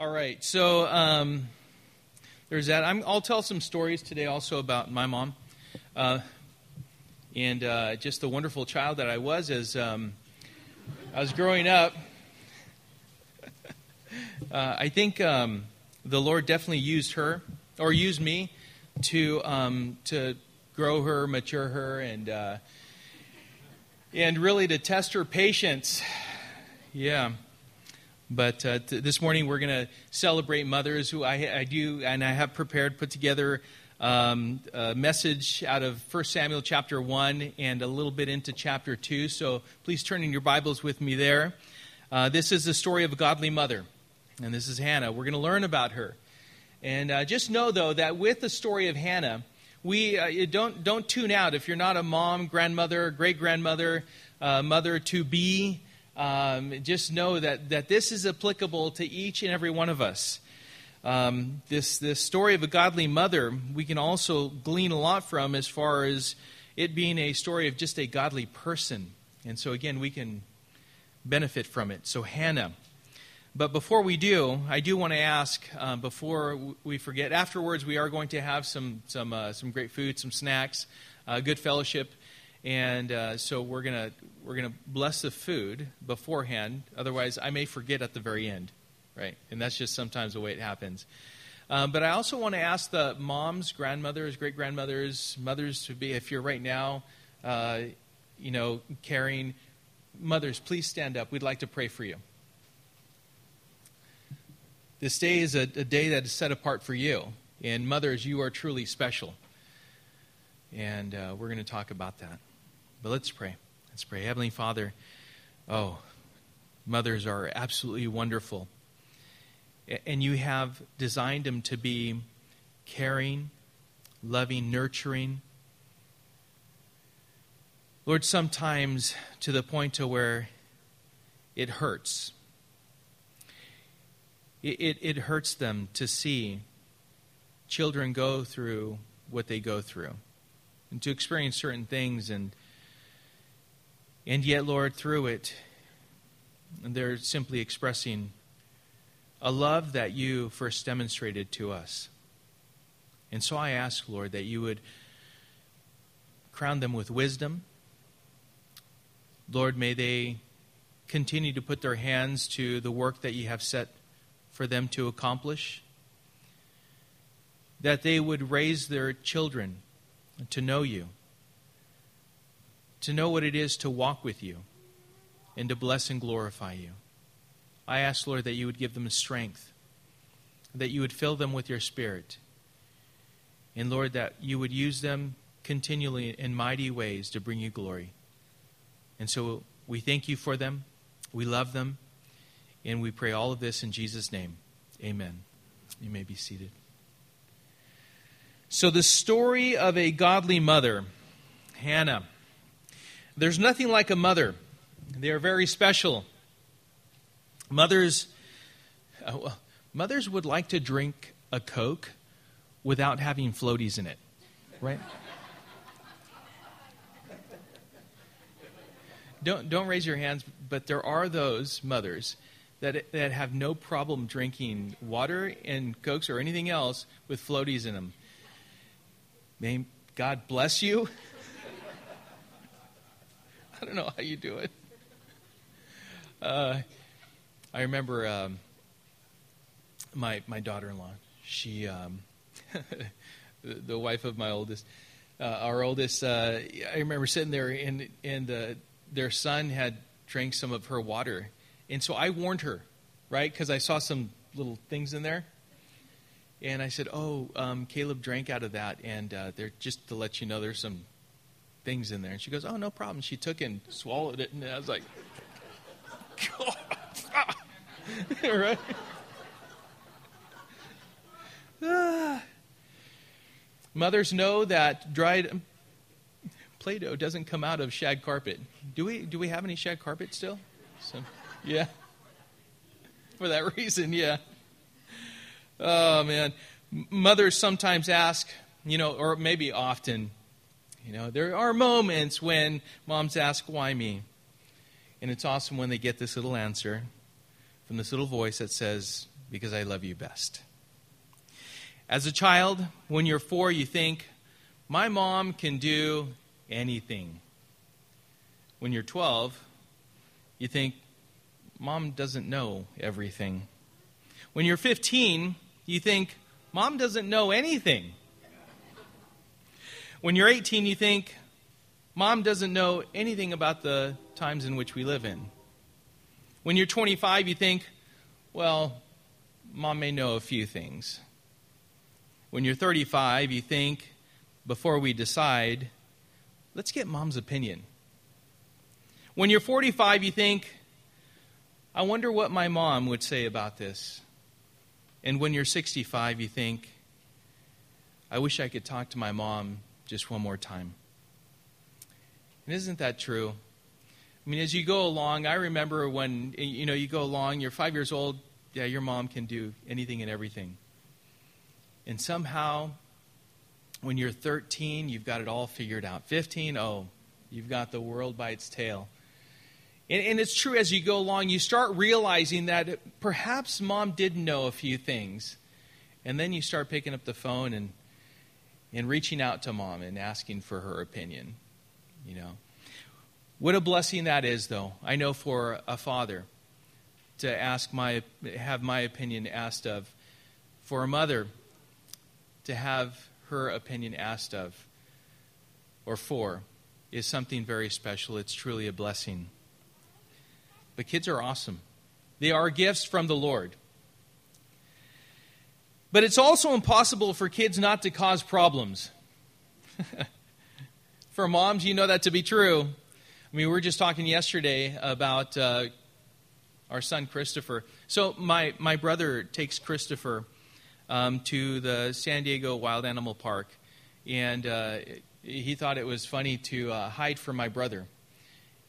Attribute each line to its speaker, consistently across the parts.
Speaker 1: All right, so um, there's that. i will tell some stories today also about my mom uh, and uh, just the wonderful child that I was as um, I was growing up. uh, I think um, the Lord definitely used her or used me to um, to grow her, mature her, and uh, and really to test her patience. Yeah. But uh, t- this morning we're going to celebrate mothers who I, I, do, and I have prepared, put together um, a message out of 1 Samuel chapter 1 and a little bit into chapter 2. So please turn in your Bibles with me there. Uh, this is the story of a godly mother, and this is Hannah. We're going to learn about her. And uh, just know, though, that with the story of Hannah, we uh, don't, don't tune out if you're not a mom, grandmother, great grandmother, uh, mother to be um, just know that, that this is applicable to each and every one of us. Um, this, this story of a godly mother, we can also glean a lot from as far as it being a story of just a godly person. And so, again, we can benefit from it. So, Hannah. But before we do, I do want to ask, uh, before we forget, afterwards we are going to have some, some, uh, some great food, some snacks, uh, good fellowship. And uh, so we're gonna we're gonna bless the food beforehand. Otherwise, I may forget at the very end, right? And that's just sometimes the way it happens. Um, but I also want to ask the moms, grandmothers, great grandmothers, mothers to be, if you're right now, uh, you know, caring, mothers, please stand up. We'd like to pray for you. This day is a, a day that is set apart for you. And mothers, you are truly special. And uh, we're going to talk about that. But let's pray. Let's pray. Heavenly Father, oh, mothers are absolutely wonderful. And you have designed them to be caring, loving, nurturing. Lord, sometimes to the point to where it hurts. It, it, it hurts them to see children go through what they go through and to experience certain things and and yet, Lord, through it, they're simply expressing a love that you first demonstrated to us. And so I ask, Lord, that you would crown them with wisdom. Lord, may they continue to put their hands to the work that you have set for them to accomplish. That they would raise their children to know you to know what it is to walk with you and to bless and glorify you. I ask, Lord, that you would give them strength, that you would fill them with your spirit, and Lord, that you would use them continually in mighty ways to bring you glory. And so we thank you for them, we love them, and we pray all of this in Jesus' name. Amen. You may be seated. So, the story of a godly mother, Hannah. There's nothing like a mother, they are very special. Mothers, uh, well, mothers would like to drink a Coke without having floaties in it, right? don't, don't raise your hands, but there are those mothers that, that have no problem drinking water and Cokes or anything else with floaties in them. May God bless you. I don't know how you do it. Uh, I remember um, my my daughter-in-law. She, um, the, wife of my oldest, uh, our oldest. Uh, I remember sitting there, and and uh, their son had drank some of her water, and so I warned her, right? Because I saw some little things in there. And I said, "Oh, um, Caleb drank out of that, and uh, they're just to let you know, there's some things in there. And she goes, Oh, no problem. She took and swallowed it. And I was like, God. right? Mothers know that dried um, Play Doh doesn't come out of shag carpet. Do we, do we have any shag carpet still? Yeah. For that reason, yeah. Oh, man. Mothers sometimes ask, you know, or maybe often, you know, there are moments when moms ask, Why me? And it's awesome when they get this little answer from this little voice that says, because I love you best. As a child, when you're four, you think, my mom can do anything. When you're 12, you think, mom doesn't know everything. When you're 15, you think, mom doesn't know anything. When you're 18, you think, mom doesn't know anything about the times in which we live in. When you're 25, you think, well, mom may know a few things. When you're 35, you think, before we decide, let's get mom's opinion. When you're 45, you think, I wonder what my mom would say about this. And when you're 65, you think, I wish I could talk to my mom just one more time. And isn't that true? I mean, as you go along, I remember when, you know, you go along, you're five years old, yeah, your mom can do anything and everything. And somehow, when you're 13, you've got it all figured out. 15, oh, you've got the world by its tail. And, and it's true as you go along, you start realizing that perhaps mom didn't know a few things. And then you start picking up the phone and, and reaching out to mom and asking for her opinion. You know. What a blessing that is, though. I know for a father to ask my have my opinion asked of, for a mother to have her opinion asked of or for is something very special. It's truly a blessing. But kids are awesome, they are gifts from the Lord. But it's also impossible for kids not to cause problems. for moms, you know that to be true. I mean, we were just talking yesterday about uh, our son Christopher. So, my, my brother takes Christopher um, to the San Diego Wild Animal Park, and uh, he thought it was funny to uh, hide from my brother.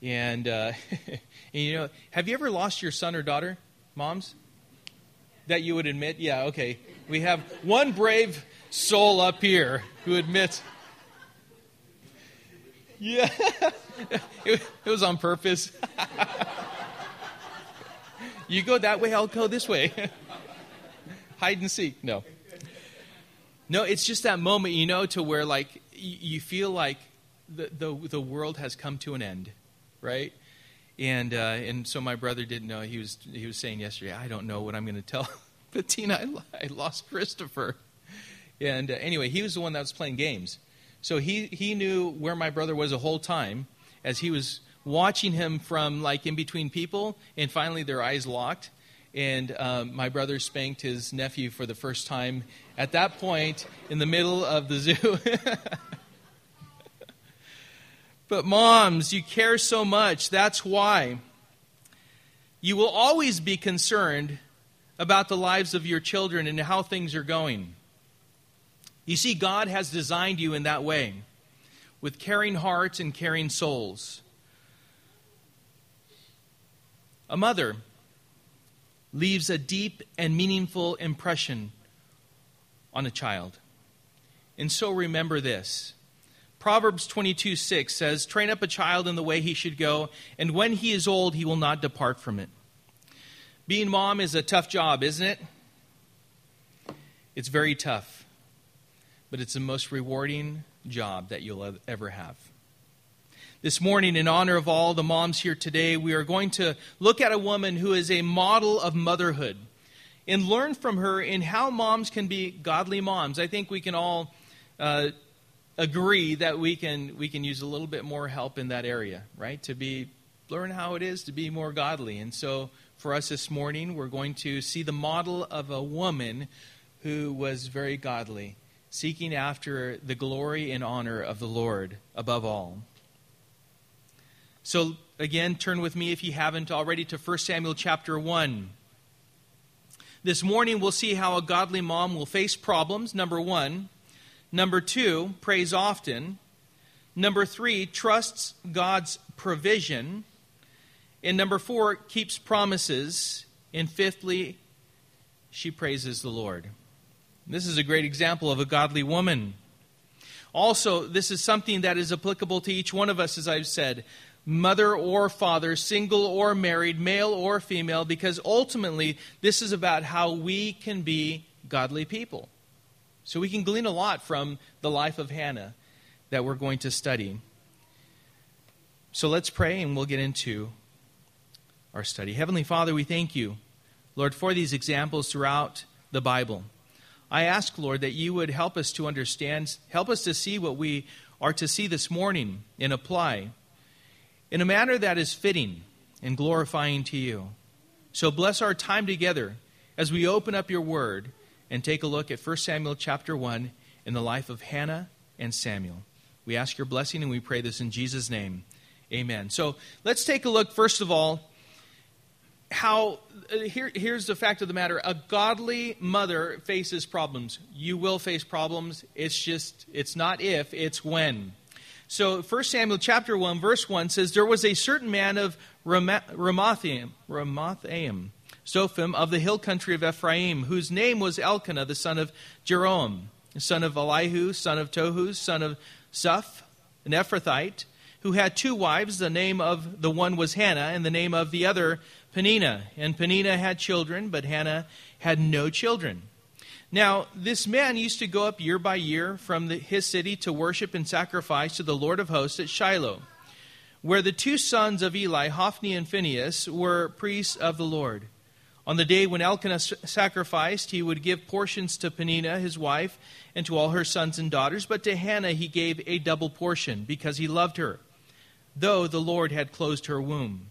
Speaker 1: And, uh, and, you know, have you ever lost your son or daughter, moms? That you would admit? Yeah, okay. We have one brave soul up here who admits. Yeah, it, it was on purpose. you go that way, I'll go this way. Hide and seek. No. No, it's just that moment, you know, to where like you feel like the, the, the world has come to an end right? And uh, and so my brother didn't know. He was he was saying yesterday, I don't know what I'm going to tell Bettina. I, I lost Christopher. And uh, anyway, he was the one that was playing games. So he, he knew where my brother was the whole time as he was watching him from like in between people, and finally their eyes locked. And um, my brother spanked his nephew for the first time at that point in the middle of the zoo. But, moms, you care so much. That's why. You will always be concerned about the lives of your children and how things are going. You see, God has designed you in that way, with caring hearts and caring souls. A mother leaves a deep and meaningful impression on a child. And so remember this Proverbs 22 6 says, Train up a child in the way he should go, and when he is old, he will not depart from it. Being mom is a tough job, isn't it? It's very tough, but it's the most rewarding job that you'll ever have. This morning, in honor of all the moms here today, we are going to look at a woman who is a model of motherhood and learn from her in how moms can be godly moms. I think we can all uh, agree that we can we can use a little bit more help in that area, right? To be learn how it is to be more godly. And so for us this morning, we're going to see the model of a woman who was very godly, seeking after the glory and honor of the Lord above all. So again, turn with me if you haven't already to 1 Samuel chapter 1. This morning we'll see how a godly mom will face problems, number 1 Number two, prays often. Number three, trusts God's provision. And number four, keeps promises. And fifthly, she praises the Lord. This is a great example of a godly woman. Also, this is something that is applicable to each one of us, as I've said. mother or father, single or married, male or female, because ultimately this is about how we can be godly people. So we can glean a lot from the life of Hannah that we're going to study. So let's pray and we'll get into our study. Heavenly Father, we thank you, Lord, for these examples throughout the Bible. I ask, Lord, that you would help us to understand, help us to see what we are to see this morning and apply in a manner that is fitting and glorifying to you. So bless our time together as we open up your word and take a look at 1 Samuel chapter 1 in the life of Hannah and Samuel. We ask your blessing and we pray this in Jesus' name. Amen. So let's take a look, first of all, how uh, here, here's the fact of the matter. A godly mother faces problems. You will face problems. It's just it's not if it's when. So 1 samuel chapter 1 verse 1 says there was a certain man of ramathaim ramathaim zophim of the hill country of ephraim whose name was elkanah the son of jeroham son of elihu son of tohu son of Zuph, an ephrathite who had two wives. The name of the one was Hannah, and the name of the other Peninnah. And Peninnah had children, but Hannah had no children. Now, this man used to go up year by year from the, his city to worship and sacrifice to the Lord of hosts at Shiloh, where the two sons of Eli, Hophni and Phinehas, were priests of the Lord. On the day when Elkanah sacrificed, he would give portions to Peninnah, his wife, and to all her sons and daughters, but to Hannah he gave a double portion, because he loved her though the Lord had closed her womb.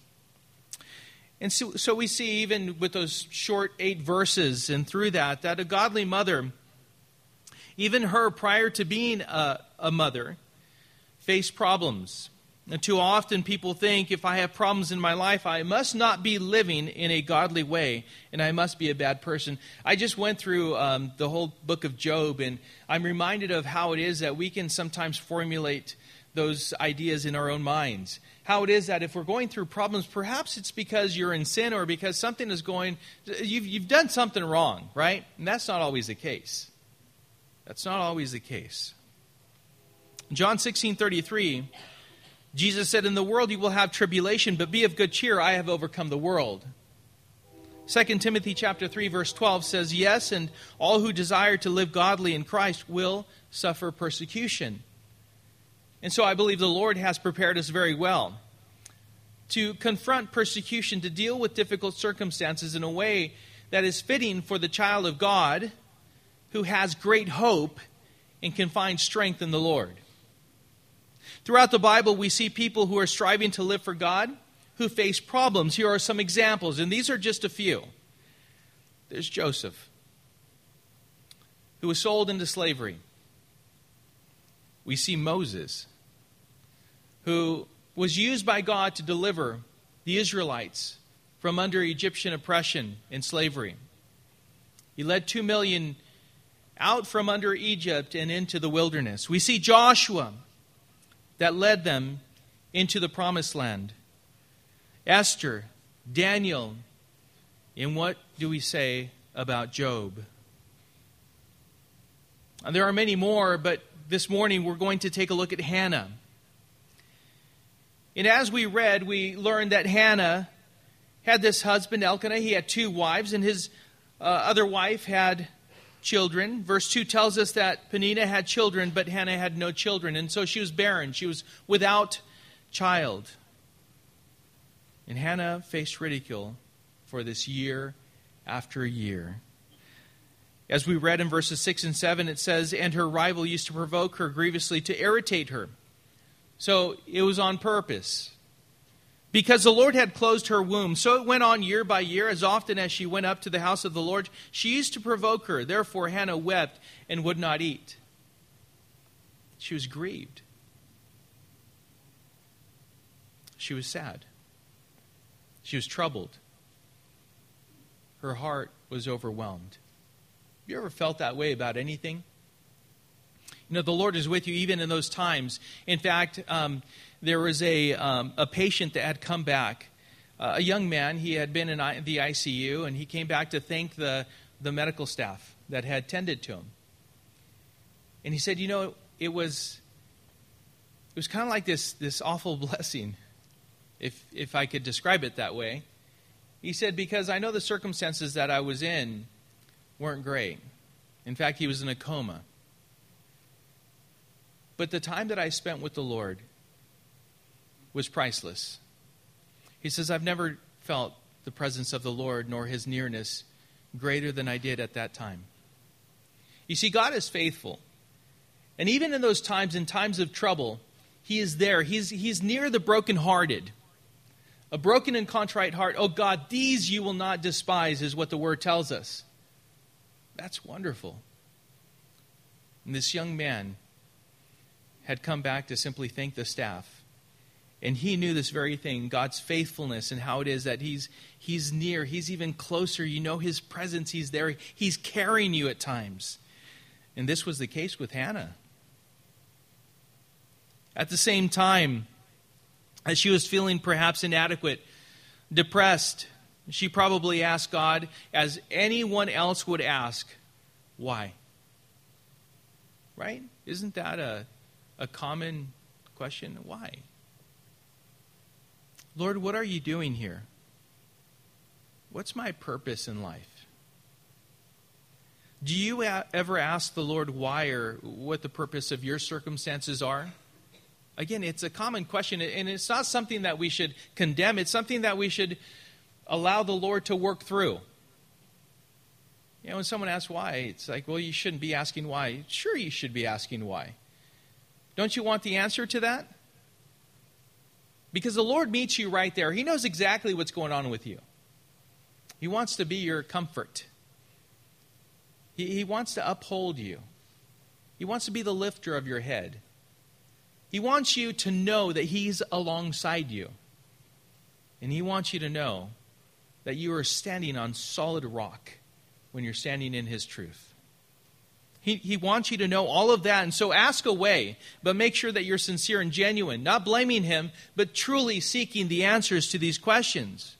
Speaker 1: And so, so we see, even with those short eight verses and through that, that a godly mother, even her prior to being a, a mother, faced problems. And too often people think if I have problems in my life, I must not be living in a godly way and I must be a bad person. I just went through um, the whole book of Job and I'm reminded of how it is that we can sometimes formulate those ideas in our own minds how it is that if we're going through problems, perhaps it's because you're in sin or because something is going, you've, you've done something wrong, right? And that's not always the case. That's not always the case. John 16 33, Jesus said, In the world you will have tribulation, but be of good cheer, I have overcome the world. 2 Timothy chapter 3 verse 12 says, "Yes, and all who desire to live godly in Christ will suffer persecution." And so I believe the Lord has prepared us very well to confront persecution, to deal with difficult circumstances in a way that is fitting for the child of God who has great hope and can find strength in the Lord. Throughout the Bible, we see people who are striving to live for God who face problems. Here are some examples, and these are just a few. There's Joseph, who was sold into slavery. We see Moses, who was used by God to deliver the Israelites from under Egyptian oppression and slavery. He led two million out from under Egypt and into the wilderness. We see Joshua that led them into the promised land. Esther, Daniel, and what do we say about Job? And there are many more, but this morning we're going to take a look at Hannah. And as we read, we learned that Hannah had this husband, Elkanah. He had two wives, and his uh, other wife had children. Verse 2 tells us that Peninnah had children, but Hannah had no children. And so she was barren. She was without child. And Hannah faced ridicule for this year after year. As we read in verses 6 and 7, it says, And her rival used to provoke her grievously to irritate her. So it was on purpose. Because the Lord had closed her womb. So it went on year by year. As often as she went up to the house of the Lord, she used to provoke her. Therefore, Hannah wept and would not eat. She was grieved. She was sad. She was troubled. her heart was overwhelmed. Have you ever felt that way about anything? You know, the Lord is with you even in those times. In fact, um, there was a, um, a patient that had come back, uh, a young man. He had been in I- the ICU, and he came back to thank the, the medical staff that had tended to him. And he said, You know, it was, it was kind of like this, this awful blessing, if, if I could describe it that way. He said, Because I know the circumstances that I was in weren't great. In fact, he was in a coma. But the time that I spent with the Lord was priceless. He says, I've never felt the presence of the Lord nor his nearness greater than I did at that time. You see, God is faithful. And even in those times, in times of trouble, he is there. He's, he's near the brokenhearted. A broken and contrite heart, oh God, these you will not despise, is what the word tells us. That's wonderful. And this young man had come back to simply thank the staff. And he knew this very thing God's faithfulness and how it is that he's, he's near, he's even closer. You know his presence, he's there, he's carrying you at times. And this was the case with Hannah. At the same time, as she was feeling perhaps inadequate, depressed, she probably asked God, as anyone else would ask, why? Right? Isn't that a a common question why? Lord, what are you doing here? What's my purpose in life? Do you ever ask the Lord why or what the purpose of your circumstances are? Again, it's a common question, and it's not something that we should condemn. It's something that we should allow the Lord to work through. You know, when someone asks why, it's like, well, you shouldn't be asking why. Sure, you should be asking why. Don't you want the answer to that? Because the Lord meets you right there. He knows exactly what's going on with you. He wants to be your comfort. He, he wants to uphold you. He wants to be the lifter of your head. He wants you to know that He's alongside you. And He wants you to know that you are standing on solid rock when you're standing in His truth. He, he wants you to know all of that. And so ask away, but make sure that you're sincere and genuine, not blaming him, but truly seeking the answers to these questions.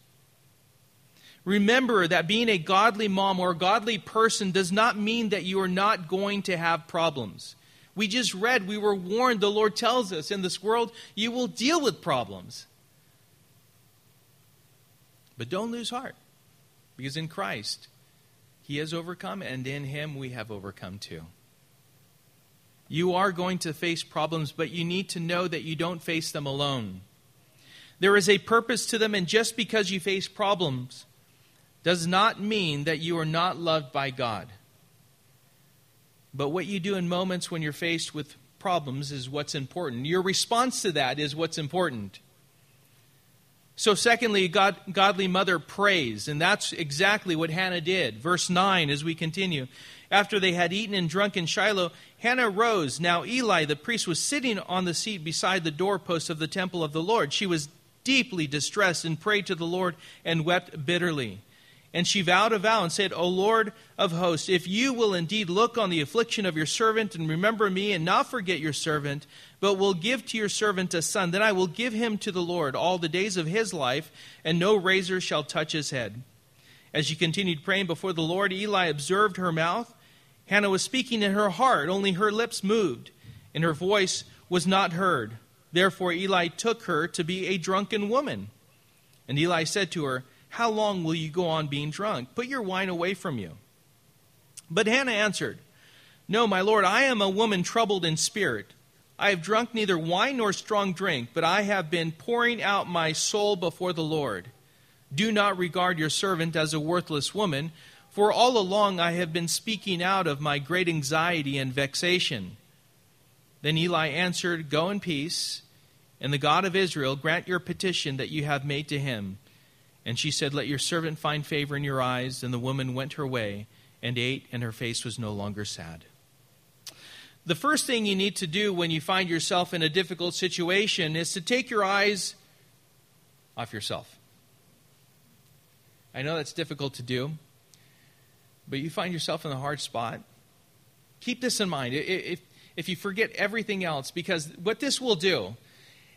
Speaker 1: Remember that being a godly mom or a godly person does not mean that you are not going to have problems. We just read, we were warned, the Lord tells us in this world you will deal with problems. But don't lose heart, because in Christ, he has overcome, and in Him we have overcome too. You are going to face problems, but you need to know that you don't face them alone. There is a purpose to them, and just because you face problems does not mean that you are not loved by God. But what you do in moments when you're faced with problems is what's important. Your response to that is what's important. So, secondly, God, godly mother prays, and that's exactly what Hannah did. Verse 9, as we continue. After they had eaten and drunk in Shiloh, Hannah rose. Now, Eli, the priest, was sitting on the seat beside the doorpost of the temple of the Lord. She was deeply distressed and prayed to the Lord and wept bitterly. And she vowed a vow and said, O Lord of hosts, if you will indeed look on the affliction of your servant and remember me and not forget your servant, but will give to your servant a son, then I will give him to the Lord all the days of his life, and no razor shall touch his head. As she continued praying before the Lord, Eli observed her mouth. Hannah was speaking in her heart, only her lips moved, and her voice was not heard. Therefore Eli took her to be a drunken woman. And Eli said to her, how long will you go on being drunk? Put your wine away from you. But Hannah answered, No, my lord, I am a woman troubled in spirit. I have drunk neither wine nor strong drink, but I have been pouring out my soul before the Lord. Do not regard your servant as a worthless woman, for all along I have been speaking out of my great anxiety and vexation. Then Eli answered, Go in peace, and the God of Israel grant your petition that you have made to him. And she said, Let your servant find favor in your eyes. And the woman went her way and ate, and her face was no longer sad. The first thing you need to do when you find yourself in a difficult situation is to take your eyes off yourself. I know that's difficult to do. but you find yourself in a hard spot, keep this in mind. If, if you forget everything else, because what this will do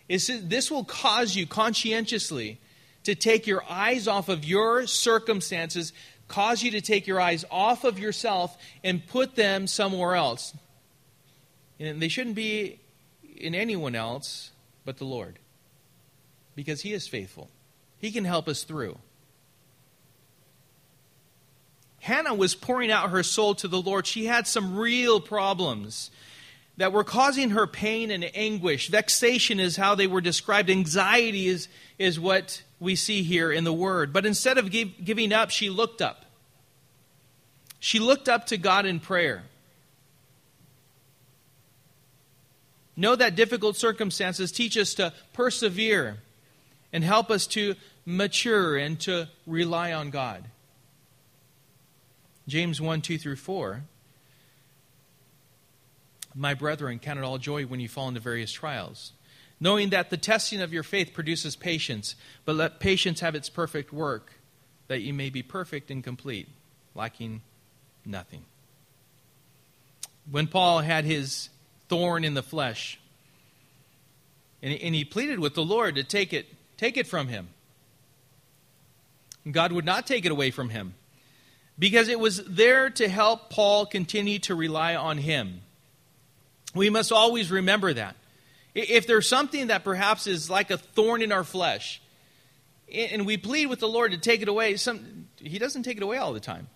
Speaker 1: is this will cause you conscientiously to take your eyes off of your circumstances, cause you to take your eyes off of yourself and put them somewhere else. And they shouldn't be in anyone else but the Lord, because He is faithful. He can help us through. Hannah was pouring out her soul to the Lord. She had some real problems that were causing her pain and anguish. Vexation is how they were described. Anxiety is, is what we see here in the word. But instead of give, giving up, she looked up. She looked up to God in prayer. Know that difficult circumstances teach us to persevere and help us to mature and to rely on God. James 1 2 through 4. My brethren, count it all joy when you fall into various trials, knowing that the testing of your faith produces patience, but let patience have its perfect work, that you may be perfect and complete, lacking nothing. When Paul had his thorn in the flesh, and he, pleaded with the Lord to take it, take it from him. God would not take it away from him because it was there to help Paul continue to rely on him. We must always remember that. If there's something that perhaps is like a thorn in our flesh, and we plead with the Lord to take it away, some, He doesn't take it away all the time.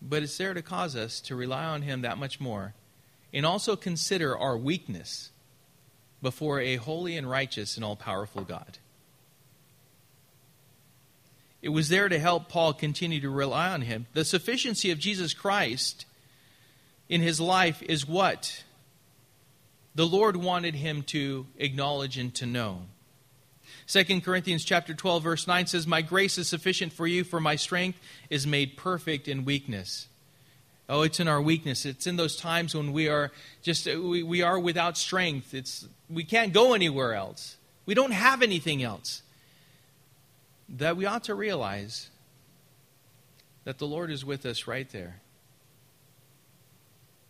Speaker 1: But it's there to cause us to rely on Him that much more, and also consider our weakness before a holy and righteous and all powerful God. It was there to help Paul continue to rely on him. The sufficiency of Jesus Christ in his life is what the Lord wanted him to acknowledge and to know. 2 Corinthians chapter 12 verse 9 says, "My grace is sufficient for you, for my strength is made perfect in weakness." Oh, it's in our weakness. It's in those times when we are just uh, we, we are without strength. It's we can't go anywhere else. We don't have anything else that we ought to realize that the Lord is with us right there.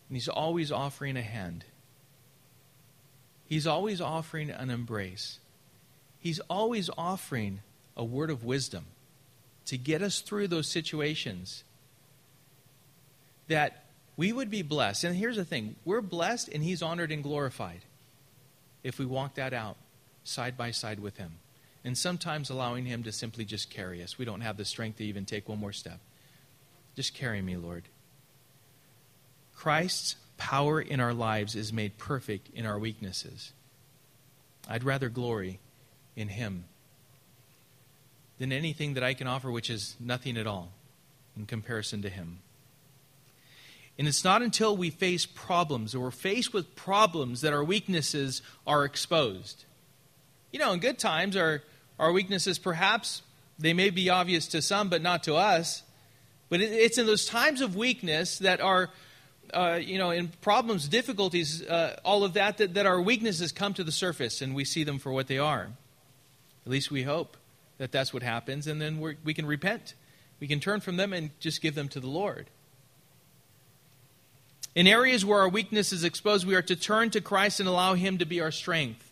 Speaker 1: And He's always offering a hand. He's always offering an embrace. He's always offering a word of wisdom to get us through those situations that we would be blessed. And here's the thing we're blessed and He's honored and glorified if we walk that out side by side with Him and sometimes allowing Him to simply just carry us. We don't have the strength to even take one more step. Just carry me, Lord. Christ's power in our lives is made perfect in our weaknesses. I'd rather glory in Him than anything that I can offer, which is nothing at all in comparison to Him. And it's not until we face problems or we're faced with problems that our weaknesses are exposed. You know, in good times, our, our weaknesses, perhaps, they may be obvious to some, but not to us. But it's in those times of weakness that are, uh, you know, in problems, difficulties, uh, all of that, that, that our weaknesses come to the surface and we see them for what they are. At least we hope that that's what happens, and then we can repent. We can turn from them and just give them to the Lord. In areas where our weakness is exposed, we are to turn to Christ and allow Him to be our strength.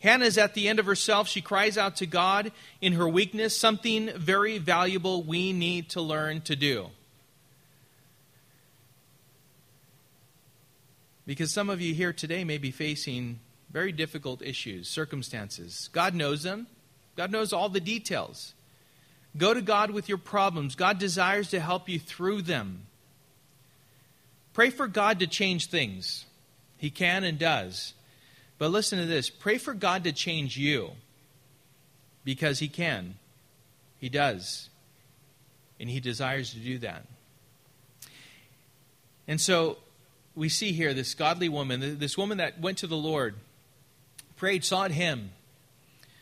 Speaker 1: Hannah is at the end of herself. She cries out to God in her weakness, something very valuable we need to learn to do. Because some of you here today may be facing very difficult issues, circumstances. God knows them, God knows all the details. Go to God with your problems. God desires to help you through them. Pray for God to change things. He can and does. But listen to this pray for God to change you because He can. He does. And He desires to do that. And so we see here this godly woman, this woman that went to the Lord, prayed, sought Him.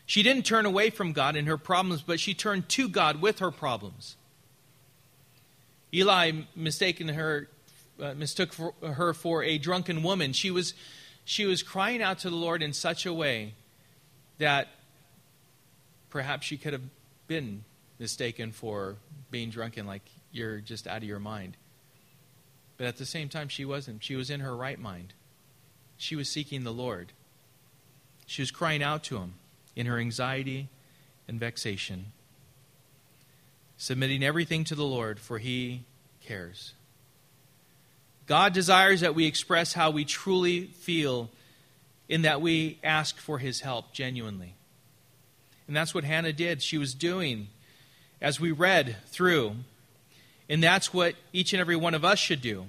Speaker 1: She didn't turn away from God in her problems, but she turned to God with her problems. Eli mistaken her, uh, mistook for, her for a drunken woman. She was she was crying out to the Lord in such a way that perhaps she could have been mistaken for being drunken, like you're just out of your mind. But at the same time, she wasn't. She was in her right mind. She was seeking the Lord. She was crying out to Him in her anxiety and vexation, submitting everything to the Lord, for He cares. God desires that we express how we truly feel in that we ask for His help genuinely. And that's what Hannah did. She was doing as we read through. And that's what each and every one of us should do.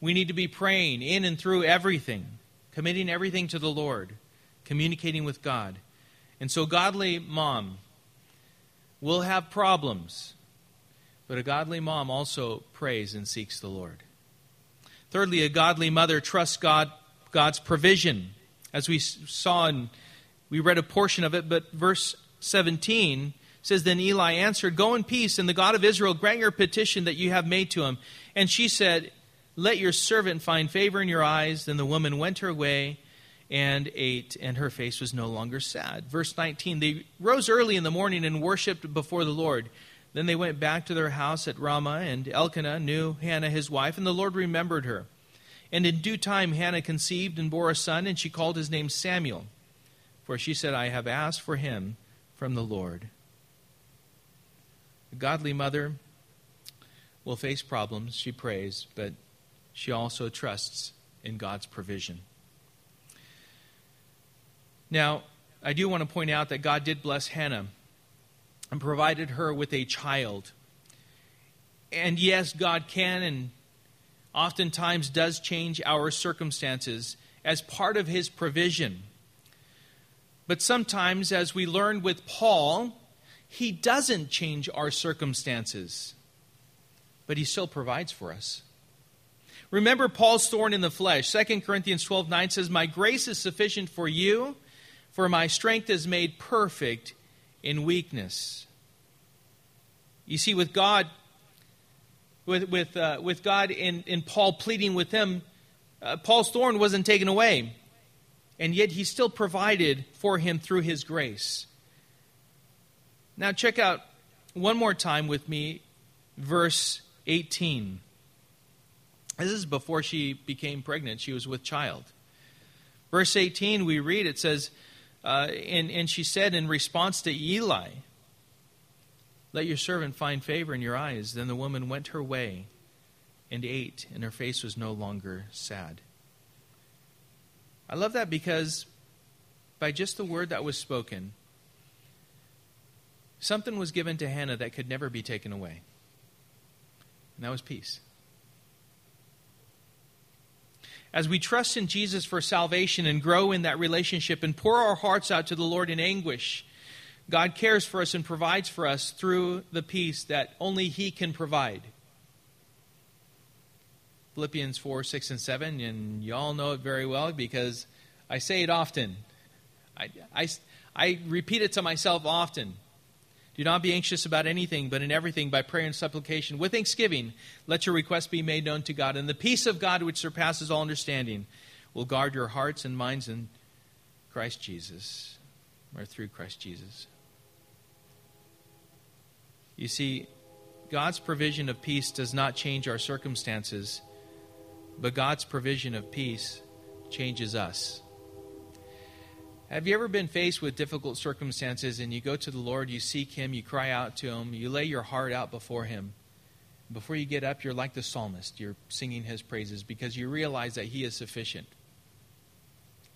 Speaker 1: We need to be praying in and through everything, committing everything to the Lord, communicating with God. And so, godly mom will have problems, but a godly mom also prays and seeks the Lord. Thirdly, a godly mother trusts God, God's provision. As we saw and we read a portion of it, but verse 17 says, Then Eli answered, Go in peace, and the God of Israel grant your petition that you have made to him. And she said, Let your servant find favor in your eyes. Then the woman went her way and ate, and her face was no longer sad. Verse 19 They rose early in the morning and worshipped before the Lord. Then they went back to their house at Ramah, and Elkanah knew Hannah his wife, and the Lord remembered her. And in due time Hannah conceived and bore a son, and she called his name Samuel. For she said, I have asked for him from the Lord. Godly mother will face problems, she prays, but she also trusts in God's provision. Now, I do want to point out that God did bless Hannah and provided her with a child. And yes, God can and oftentimes does change our circumstances as part of his provision. But sometimes, as we learned with Paul, he doesn't change our circumstances, but he still provides for us. Remember Paul's thorn in the flesh. 2 Corinthians 12 9 says, My grace is sufficient for you, for my strength is made perfect in weakness. You see, with God, with, with, uh, with God in, in Paul pleading with him, uh, Paul's thorn wasn't taken away and yet he still provided for him through his grace. Now, check out one more time with me verse 18. This is before she became pregnant, she was with child. Verse 18, we read, it says, uh, and, and she said in response to Eli, Let your servant find favor in your eyes. Then the woman went her way and ate, and her face was no longer sad. I love that because by just the word that was spoken, something was given to Hannah that could never be taken away. And that was peace. As we trust in Jesus for salvation and grow in that relationship and pour our hearts out to the Lord in anguish, God cares for us and provides for us through the peace that only He can provide. Philippians 4, 6, and 7, and you all know it very well because I say it often. I, I, I repeat it to myself often. Do not be anxious about anything, but in everything, by prayer and supplication, with thanksgiving, let your requests be made known to God. And the peace of God, which surpasses all understanding, will guard your hearts and minds in Christ Jesus, or through Christ Jesus. You see, God's provision of peace does not change our circumstances, but God's provision of peace changes us. Have you ever been faced with difficult circumstances and you go to the Lord, you seek Him, you cry out to Him, you lay your heart out before Him? Before you get up, you're like the psalmist. You're singing His praises because you realize that He is sufficient.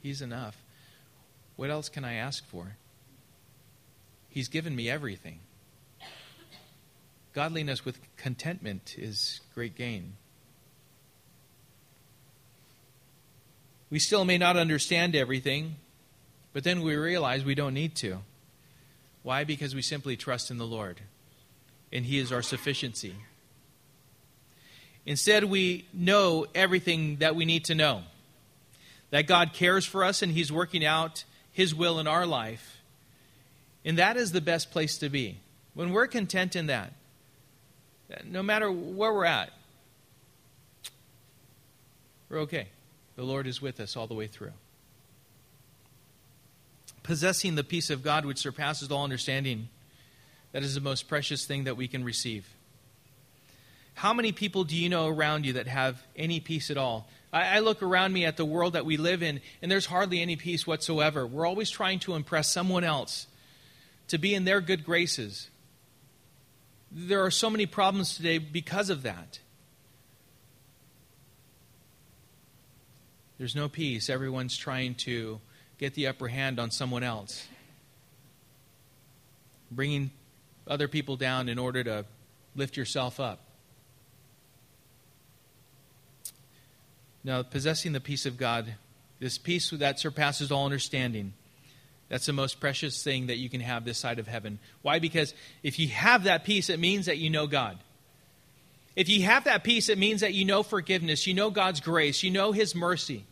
Speaker 1: He's enough. What else can I ask for? He's given me everything. Godliness with contentment is great gain. We still may not understand everything, but then we realize we don't need to. Why? Because we simply trust in the Lord, and He is our sufficiency. Instead, we know everything that we need to know that God cares for us and He's working out His will in our life. And that is the best place to be. When we're content in that, no matter where we're at, we're okay. The Lord is with us all the way through. Possessing the peace of God which surpasses all understanding That is the most precious thing that we can receive. How many people do you know around you that have any peace at all? I, I, look around me at the world that we live in, and there's hardly any peace whatsoever. We're always trying to impress someone else, to be in their good graces. There are so many problems today because of that. There's no peace. Everyone's trying to get the upper hand on someone else, bringing other people down in order to lift yourself up. Now, possessing the peace of God, this peace that surpasses all understanding, that's the most precious thing that you can have this side of heaven. Why? Because if you have that peace, it means that you know God. If you have that peace, it means that you know forgiveness, you know God's grace, you know His mercy.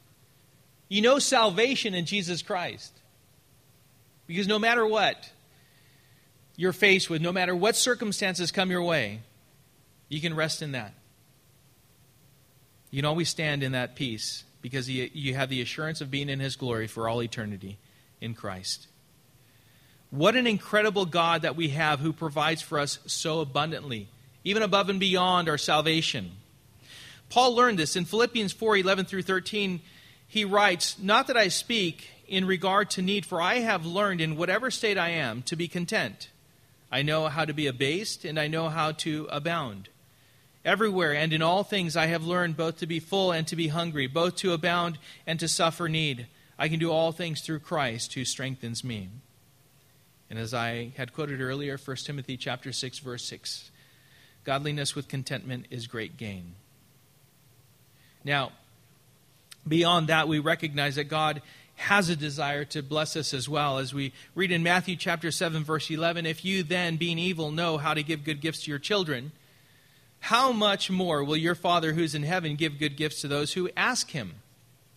Speaker 1: You know salvation in Jesus Christ. Because no matter what you're faced with, no matter what circumstances come your way, you can rest in that. You can always stand in that peace because you have the assurance of being in His glory for all eternity in Christ. What an incredible God that we have who provides for us so abundantly, even above and beyond our salvation. Paul learned this in Philippians 4 11 through 13 he writes, Not that I speak in regard to need, for I have learned in whatever state I am to be content. I know how to be abased, and I know how to abound. Everywhere and in all things I have learned both to be full and to be hungry, both to abound and to suffer need. I can do all things through Christ who strengthens me. And as I had quoted earlier, 1 Timothy chapter 6 verse 6, godliness with contentment is great gain. Now, Beyond that, we recognize that God has a desire to bless us as well. As we read in Matthew chapter 7 verse 11, if you then being evil know how to give good gifts to your children, how much more will your Father who's in heaven give good gifts to those who ask him?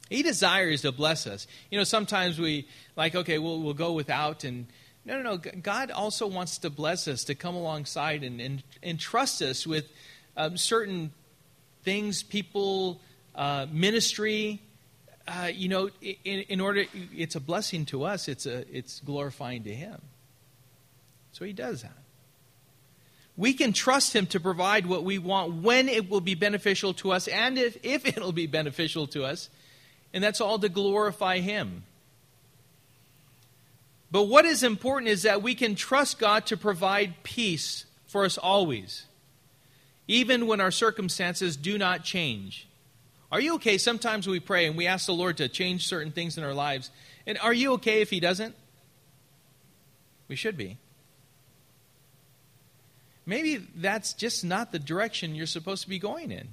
Speaker 1: He desires to bless us. You know, sometimes we like, okay, we'll, we'll go without and no, no, no. God also wants to bless us, to come alongside and, and, and us with um, certain things, people, uh, ministry. Uh, you know, in, in, order, it's a blessing to us. It's a, it's glorifying to Him. So He does that. We can trust Him to provide what we want when it will be beneficial to us, and if, if it'll be beneficial to us, and that's all to glorify Him. But what is important is that we can trust God to provide peace for us always, even when our circumstances do not change. Are you okay? Sometimes we pray and we ask the Lord to change certain things in our lives. And are you okay if He doesn't? We should be. Maybe that's just not the direction you're supposed to be going in.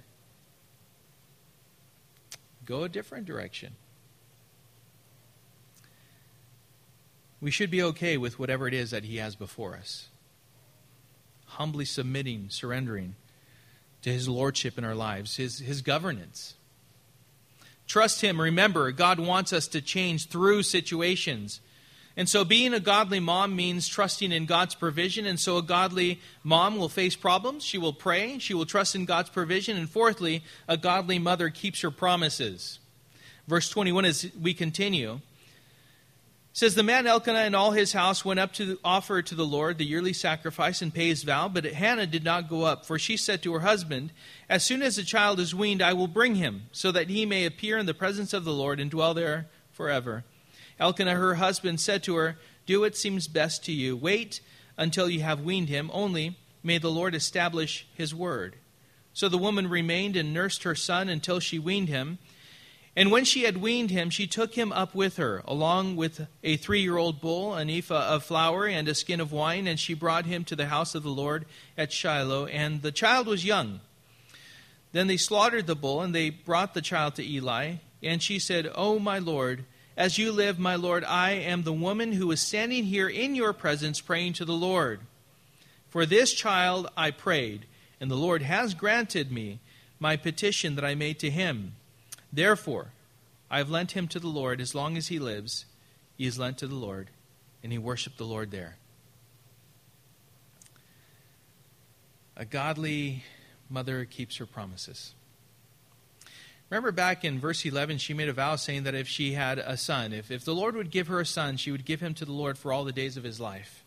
Speaker 1: Go a different direction. We should be okay with whatever it is that He has before us. Humbly submitting, surrendering to His Lordship in our lives, His, his governance. Trust Him. Remember, God wants us to change through situations. And so, being a godly mom means trusting in God's provision. And so, a godly mom will face problems. She will pray. She will trust in God's provision. And fourthly, a godly mother keeps her promises. Verse 21 as we continue says the man Elkanah and all his house went up to offer to the Lord the yearly sacrifice and pay his vow, but Hannah did not go up, for she said to her husband, As soon as the child is weaned, I will bring him, so that he may appear in the presence of the Lord and dwell there forever. Elkanah, her husband, said to her, Do what seems best to you. Wait until you have weaned him, only may the Lord establish his word. So the woman remained and nursed her son until she weaned him. And when she had weaned him, she took him up with her, along with a three year old bull, an ephah of flour, and a skin of wine, and she brought him to the house of the Lord at Shiloh. And the child was young. Then they slaughtered the bull, and they brought the child to Eli. And she said, Oh, my Lord, as you live, my Lord, I am the woman who is standing here in your presence praying to the Lord. For this child I prayed, and the Lord has granted me my petition that I made to him. Therefore, I have lent him to the Lord as long as he lives. He is lent to the Lord, and he worshiped the Lord there. A godly mother keeps her promises. Remember back in verse 11, she made a vow saying that if she had a son, if, if the Lord would give her a son, she would give him to the Lord for all the days of his life.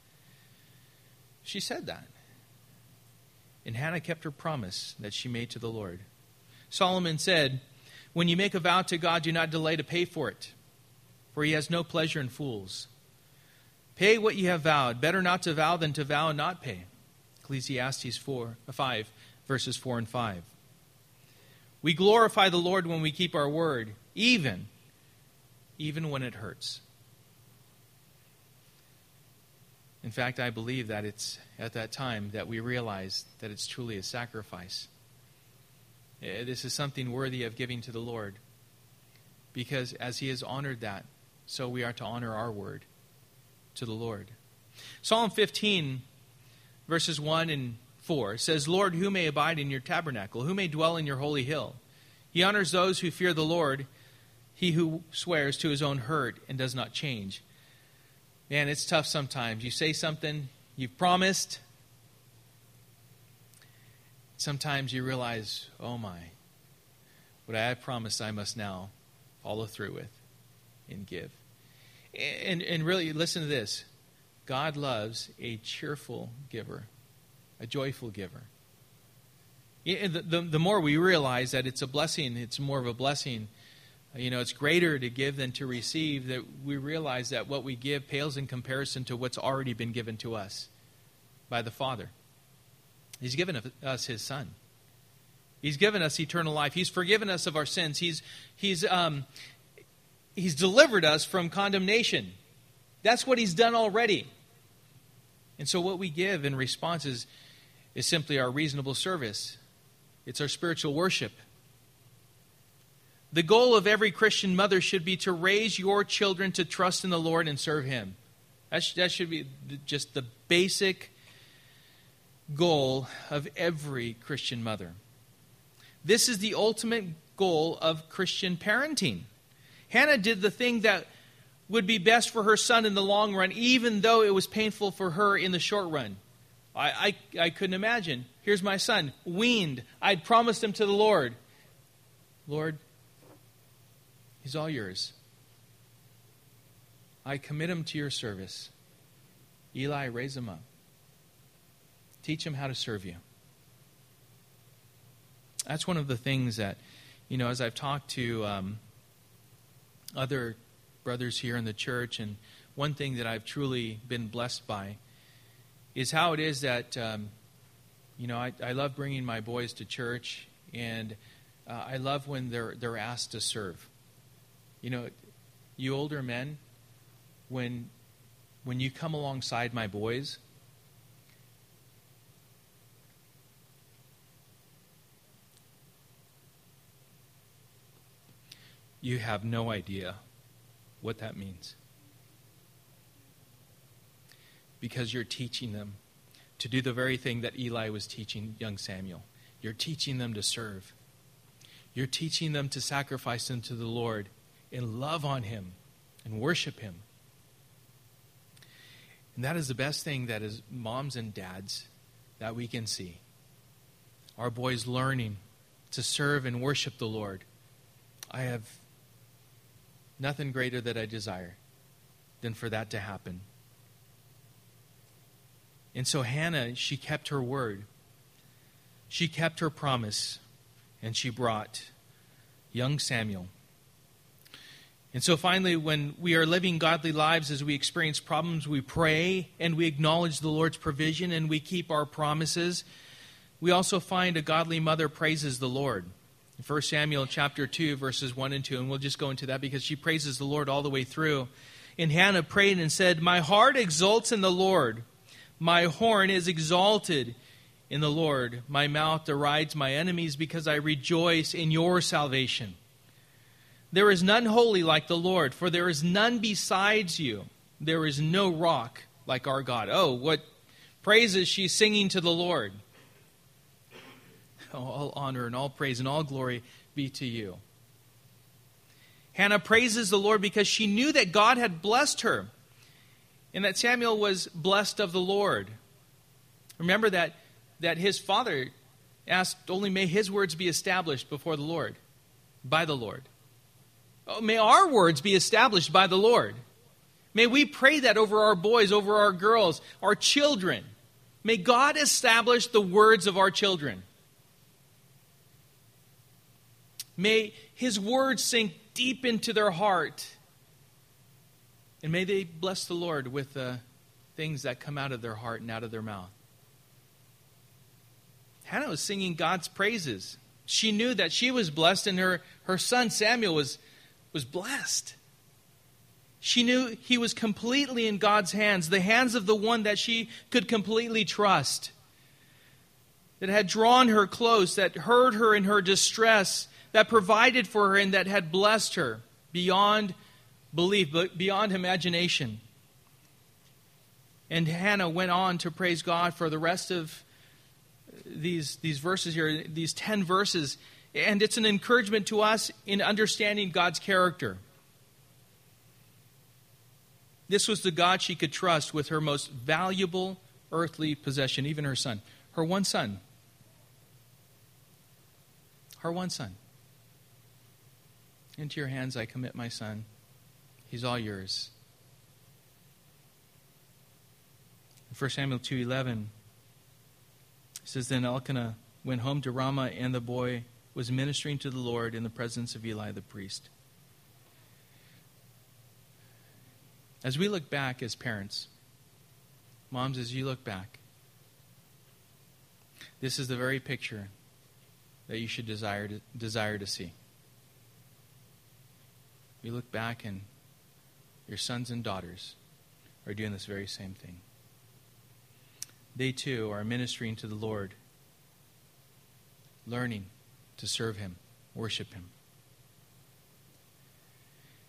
Speaker 1: She said that. And Hannah kept her promise that she made to the Lord. Solomon said, When you make a vow to God, do not delay to pay for it, for he has no pleasure in fools. Pay what you have vowed. Better not to vow than to vow and not pay. Ecclesiastes 4, uh, 5, verses 4 and 5. We glorify the Lord when we keep our word, even, even when it hurts. In fact, I believe that it's at that time that we realize that it's truly a sacrifice. Eh, this is something worthy of giving to the Lord. Because as He has honored that, so we are to honor our word to the Lord. Psalm 15, verses 1 and 4 says, Lord, who may abide in your tabernacle? Who may dwell in your holy hill? He honors those who fear the Lord, he who swears to his own hurt and does not change. Man, it's tough sometimes. You say something, you've promised. Sometimes you realize, oh my, what I promised I must now follow through with and give. And, and really, listen to this God loves a cheerful giver, a joyful giver. The, the, the, more we realize that it's a blessing, it's more of a blessing. You know, it's greater to give than to receive, that we realize that what we give pales in comparison to what's already been given to us by the Father. He's given us His Son. He's given us eternal life. He's forgiven us of our sins. He's, he's, um, he's delivered us from condemnation. That's what He's done already. And so, what we give in response is, is simply our reasonable service it's our spiritual worship. The goal of every Christian mother should be to raise your children to trust in the Lord and serve Him. That, sh- that should be just the basic goal of every Christian mother. This is the ultimate goal of Christian parenting. Hannah did the thing that would be best for her son in the long run, even though it was painful for her in the short run. I, I, I couldn't imagine. Here's my son, weaned. I'd promised him to the Lord. Lord, he's all yours. I commit him to your service. Eli, raise him up. Teach them how to serve you. That's one of the things that, you know, as I've talked to um, other brothers here in the church, and one thing that I've truly been blessed by is how it is that, um, you know, I, I, love bringing my boys to church, and uh, I love when they're, they're asked to serve. You know, you older men, when, when you come alongside my boys, you have no idea what that means because you're teaching them to do the very thing that Eli was teaching young Samuel. You're teaching them to serve. You're teaching them to sacrifice unto the Lord and love on Him and worship Him. And that is the best thing that is moms and dads that we can see. Our boys learning to serve and worship the Lord. I have nothing greater that I desire than for that to happen. And so Hannah, she kept her word. She kept her promise, and she brought young Samuel. And so finally, when we are living godly lives as we experience problems, we pray and we acknowledge the Lord's provision and we keep our promises. We also find a godly mother praises the Lord. 1 Samuel chapter 2, verses 1 and 2, and we'll just go into that because she praises the Lord all the way through. And Hannah prayed and said, My heart exults in the Lord. My horn is exalted in the Lord. My mouth derides my enemies because I rejoice in your salvation. There is none holy like the Lord, for there is none besides you. There is no rock like our God. Oh, what praises she's singing to the Lord. All honor and all praise and all glory be to you. Hannah praises the Lord because she knew that God had blessed her and that Samuel was blessed of the Lord. Remember that, that his father asked, Only may his words be established before the Lord, by the Lord. Oh, may our words be established by the Lord. May we pray that over our boys, over our girls, our children. May God establish the words of our children. May His words sink deep into their heart. And may they bless the Lord with the things that come out of their heart and out of their mouth. Hannah was singing God's praises. She knew that she was blessed and her, her son Samuel was, was blessed. She knew he was completely in God's hands, the hands of the one that she could completely trust, that had drawn her close, that heard her in her distress, that provided for her, and that had blessed her beyond belief, but beyond imagination. And Hannah went on to praise God for the rest of these, these verses here, these 10 verses. And it's an encouragement to us in understanding God's character. This was the God she could trust with her most valuable earthly possession, even her son. Her one son. Her one son. Into your hands I commit my son. He's all yours. In 1 Samuel 2:11 says then Elkanah went home to Ramah and the boy was ministering to the Lord in the presence of Eli the priest. As we look back as parents, moms, as you look back, this is the very picture that you should desire to, desire to see. You look back and your sons and daughters are doing this very same thing. They too are ministering to the Lord, learning to serve Him, worship Him.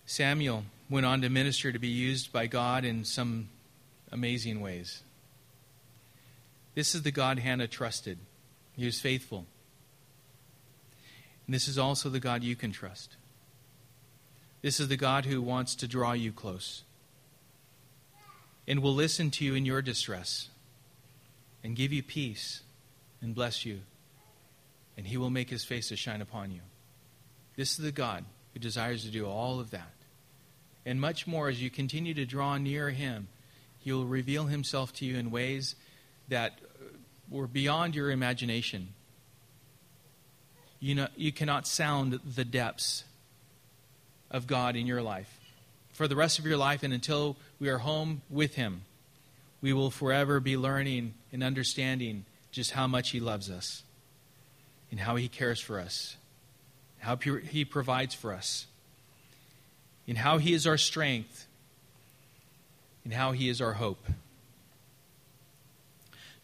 Speaker 1: Samuel went on to minister to be used by God in some amazing ways. This is the God Hannah trusted. He was faithful. And this is also the God you can trust. This is the God who wants to draw you close and will listen to you in your distress and give you peace and bless you. And he will make his face to shine upon you. This is the God who desires to do all of that and much more as you continue to draw near Him. He will reveal Himself to you in ways that were beyond your imagination. You, know, you cannot sound the depths of God in your life. For the rest of your life and until we are home with Him, we will forever be learning and understanding just how much He loves us and how He cares for us, how He provides for us and how He is our strength, and how He is our hope.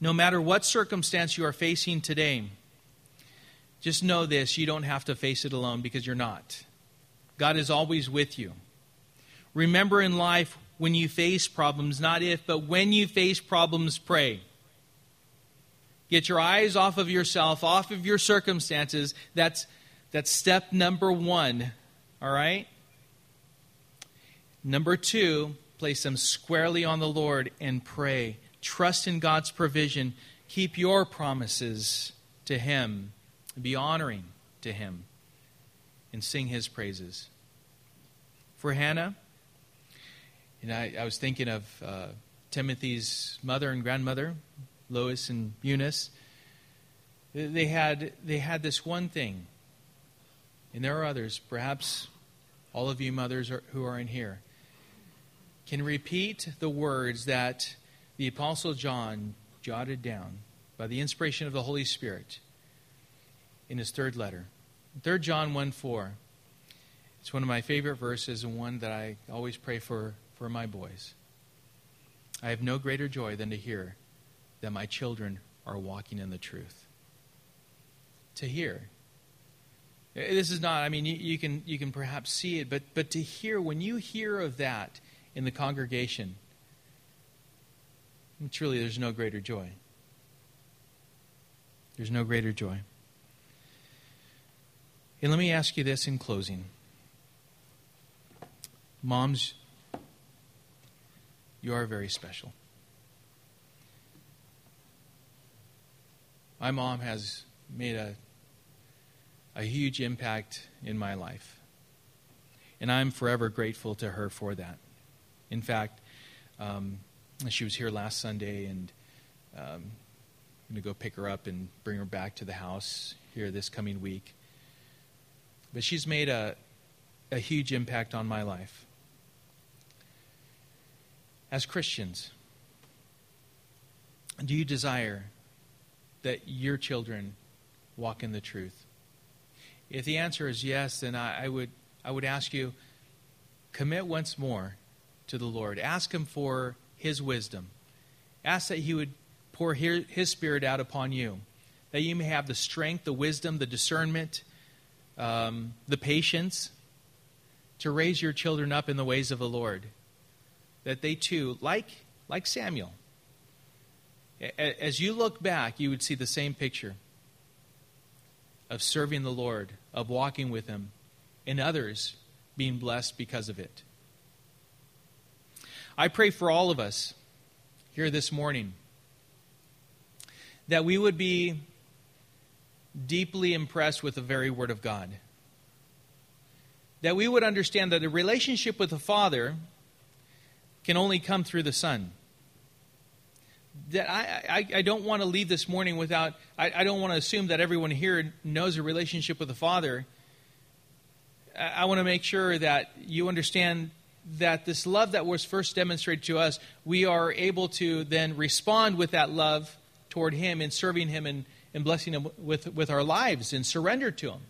Speaker 1: No matter what circumstance you are facing today, just know this you don't have to face it alone because you're not. God is always with you. Remember in life when you face problems, not if, but when you face problems, pray. Get your eyes off of yourself, off of your circumstances. That's, that's step number one, all right? Number two, place them squarely on the Lord and pray. Trust in God's provision. Keep your promises to Him. Be honoring to Him and sing His praises. For Hannah, and I, I was thinking of uh, Timothy's mother and grandmother, Lois and Eunice. They had, they had this one thing, and there are others, perhaps all of you mothers are, who are in here can repeat the words that the Apostle John jotted down by the inspiration of the Holy Spirit in his third letter. 3 John 1 4. It's one of my favorite verses and one that I always pray for for my boys. I have no greater joy than to hear that my children are walking in the truth. To hear. Eh, this is not, I mean, you, you, can, you can perhaps see it, but, but to hear, when you hear of that, in the congregation. Truly, there's no greater joy. There's no greater joy. And let me ask you this in closing. Moms, you are very special. My mom has made a, a huge impact in my life. And I'm forever grateful to her for that. In fact, um, she was here last Sunday, and Um, I'm going to go pick her up and bring her back to the house here this coming week. But she's made a, a huge impact on my life. As Christians, do you desire that your children walk in the truth? If the answer is yes, then I, I, would, I would ask you commit once more to the Lord. Ask Him for His wisdom. Ask that He would pour His Spirit out upon you, that you may have the strength, the wisdom, the discernment, um, the patience to raise your children up in the ways of the Lord. That they too, like, like Samuel, as you look back, you would see the same picture of serving the Lord, of walking with Him, and others being blessed because of it. I pray for all of us here this morning that we would be deeply impressed with the very Word of God. That we would understand that a relationship with the Father can only come through the Son. That I, I, I don't want to leave this morning without, I, I don't want to assume that everyone here knows a relationship with the Father. I, I want to make sure that you understand that this love that was first demonstrated to us, we are able to then respond with that love toward Him in serving Him and and blessing Him with, with our lives and surrender to Him.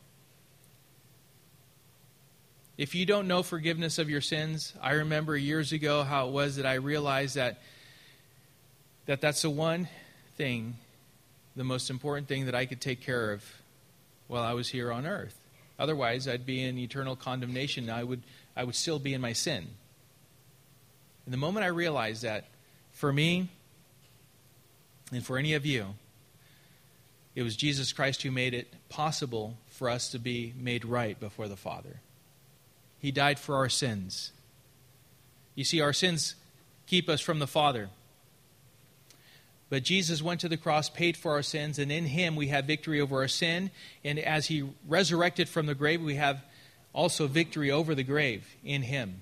Speaker 1: If you don't know forgiveness of your sins, I remember years ago how it was that I realized that, that that's the one thing, the most important thing that I could take care of while I was here on earth. Otherwise, I'd be in eternal condemnation. I would, I would still be in my sin. And the moment I realized that, for me and for any of you, it was Jesus Christ who made it possible for us to be made right before the Father. He died for our sins. You see, our sins keep us from the Father. But Jesus went to the cross, paid for our sins, and in Him we have victory over our sin. And as He resurrected from the grave, we have also victory over the grave in Him.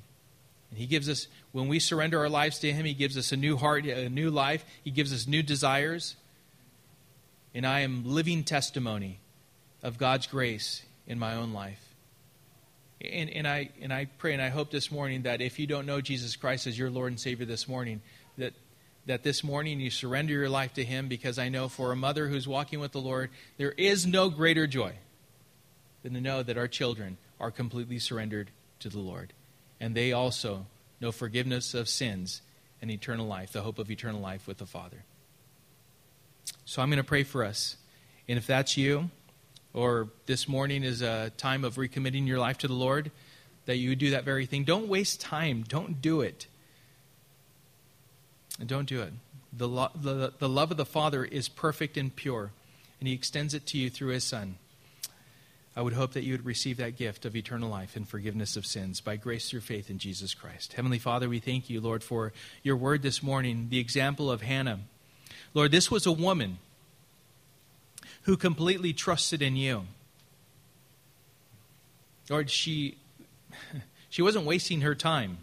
Speaker 1: And He gives us, when we surrender our lives to Him, He gives us a new heart, a new life. He gives us new desires and I am living testimony of God's grace in my own life. And, and, I, and I pray and I hope this morning that if you don't know Jesus Christ as your Lord and Savior this morning, that, that this morning you surrender your life to Him because I know for a mother who's walking with the Lord, there is no greater joy than to know that our children are completely surrendered to the Lord. And they also know forgiveness of sins and eternal life, the hope of eternal life with the Father. So I'm going to pray for us. And if that's you, or this morning is a time of recommitting your life to the Lord, that you do that very thing. Don't waste time. Don't do it. Don't do it. The, lo- the, the love of the Father is perfect and pure, and He extends it to you through His Son. I would hope that you would receive that gift of eternal life and forgiveness of sins by grace through faith in Jesus Christ. Heavenly Father, we thank you, Lord, for your word this morning, the example of Hannah Lord, this was a woman who completely trusted in you. Lord, she, she wasn't wasting her time.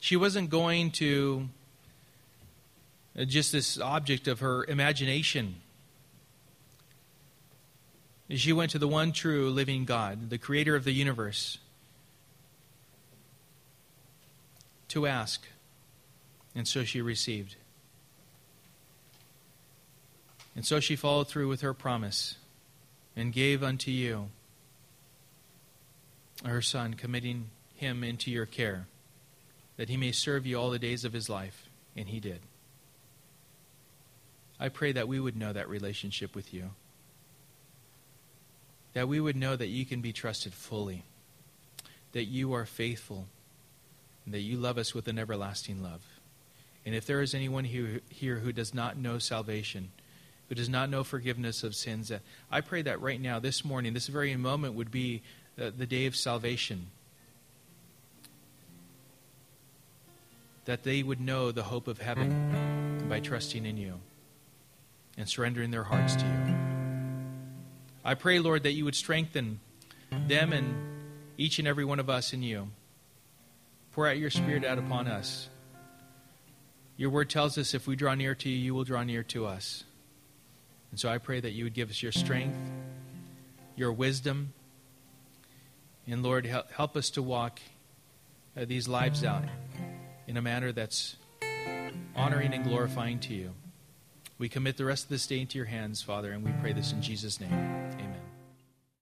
Speaker 1: She wasn't going to uh, just this object of her imagination. She went to the one true living God, the creator of the universe. To ask. And so she received. And so she followed through with her promise and gave unto you her son, committing him into your care, that he may serve you all the days of his life. And he did. I pray that we would know that relationship with you. That we would know that you can be trusted fully. That you are faithful that you love us with an everlasting love. And if there is anyone here, who does not know salvation, who does not know forgiveness of sins, uh, I pray that right now, this morning, this very moment would be the, the day of salvation. That they would know the hope of heaven by trusting in you and surrendering their hearts to you. I pray, Lord, that you would strengthen them and each and every one of us in you Pour out your Spirit out upon us. Your word tells us if we draw near to you, you will draw near to us. And so I pray that you would give us your strength, your wisdom, and Lord, help us to walk uh, these lives out in a manner that's honoring and glorifying to you. We commit the rest of this day into your hands, Father, and we pray this in Jesus' name.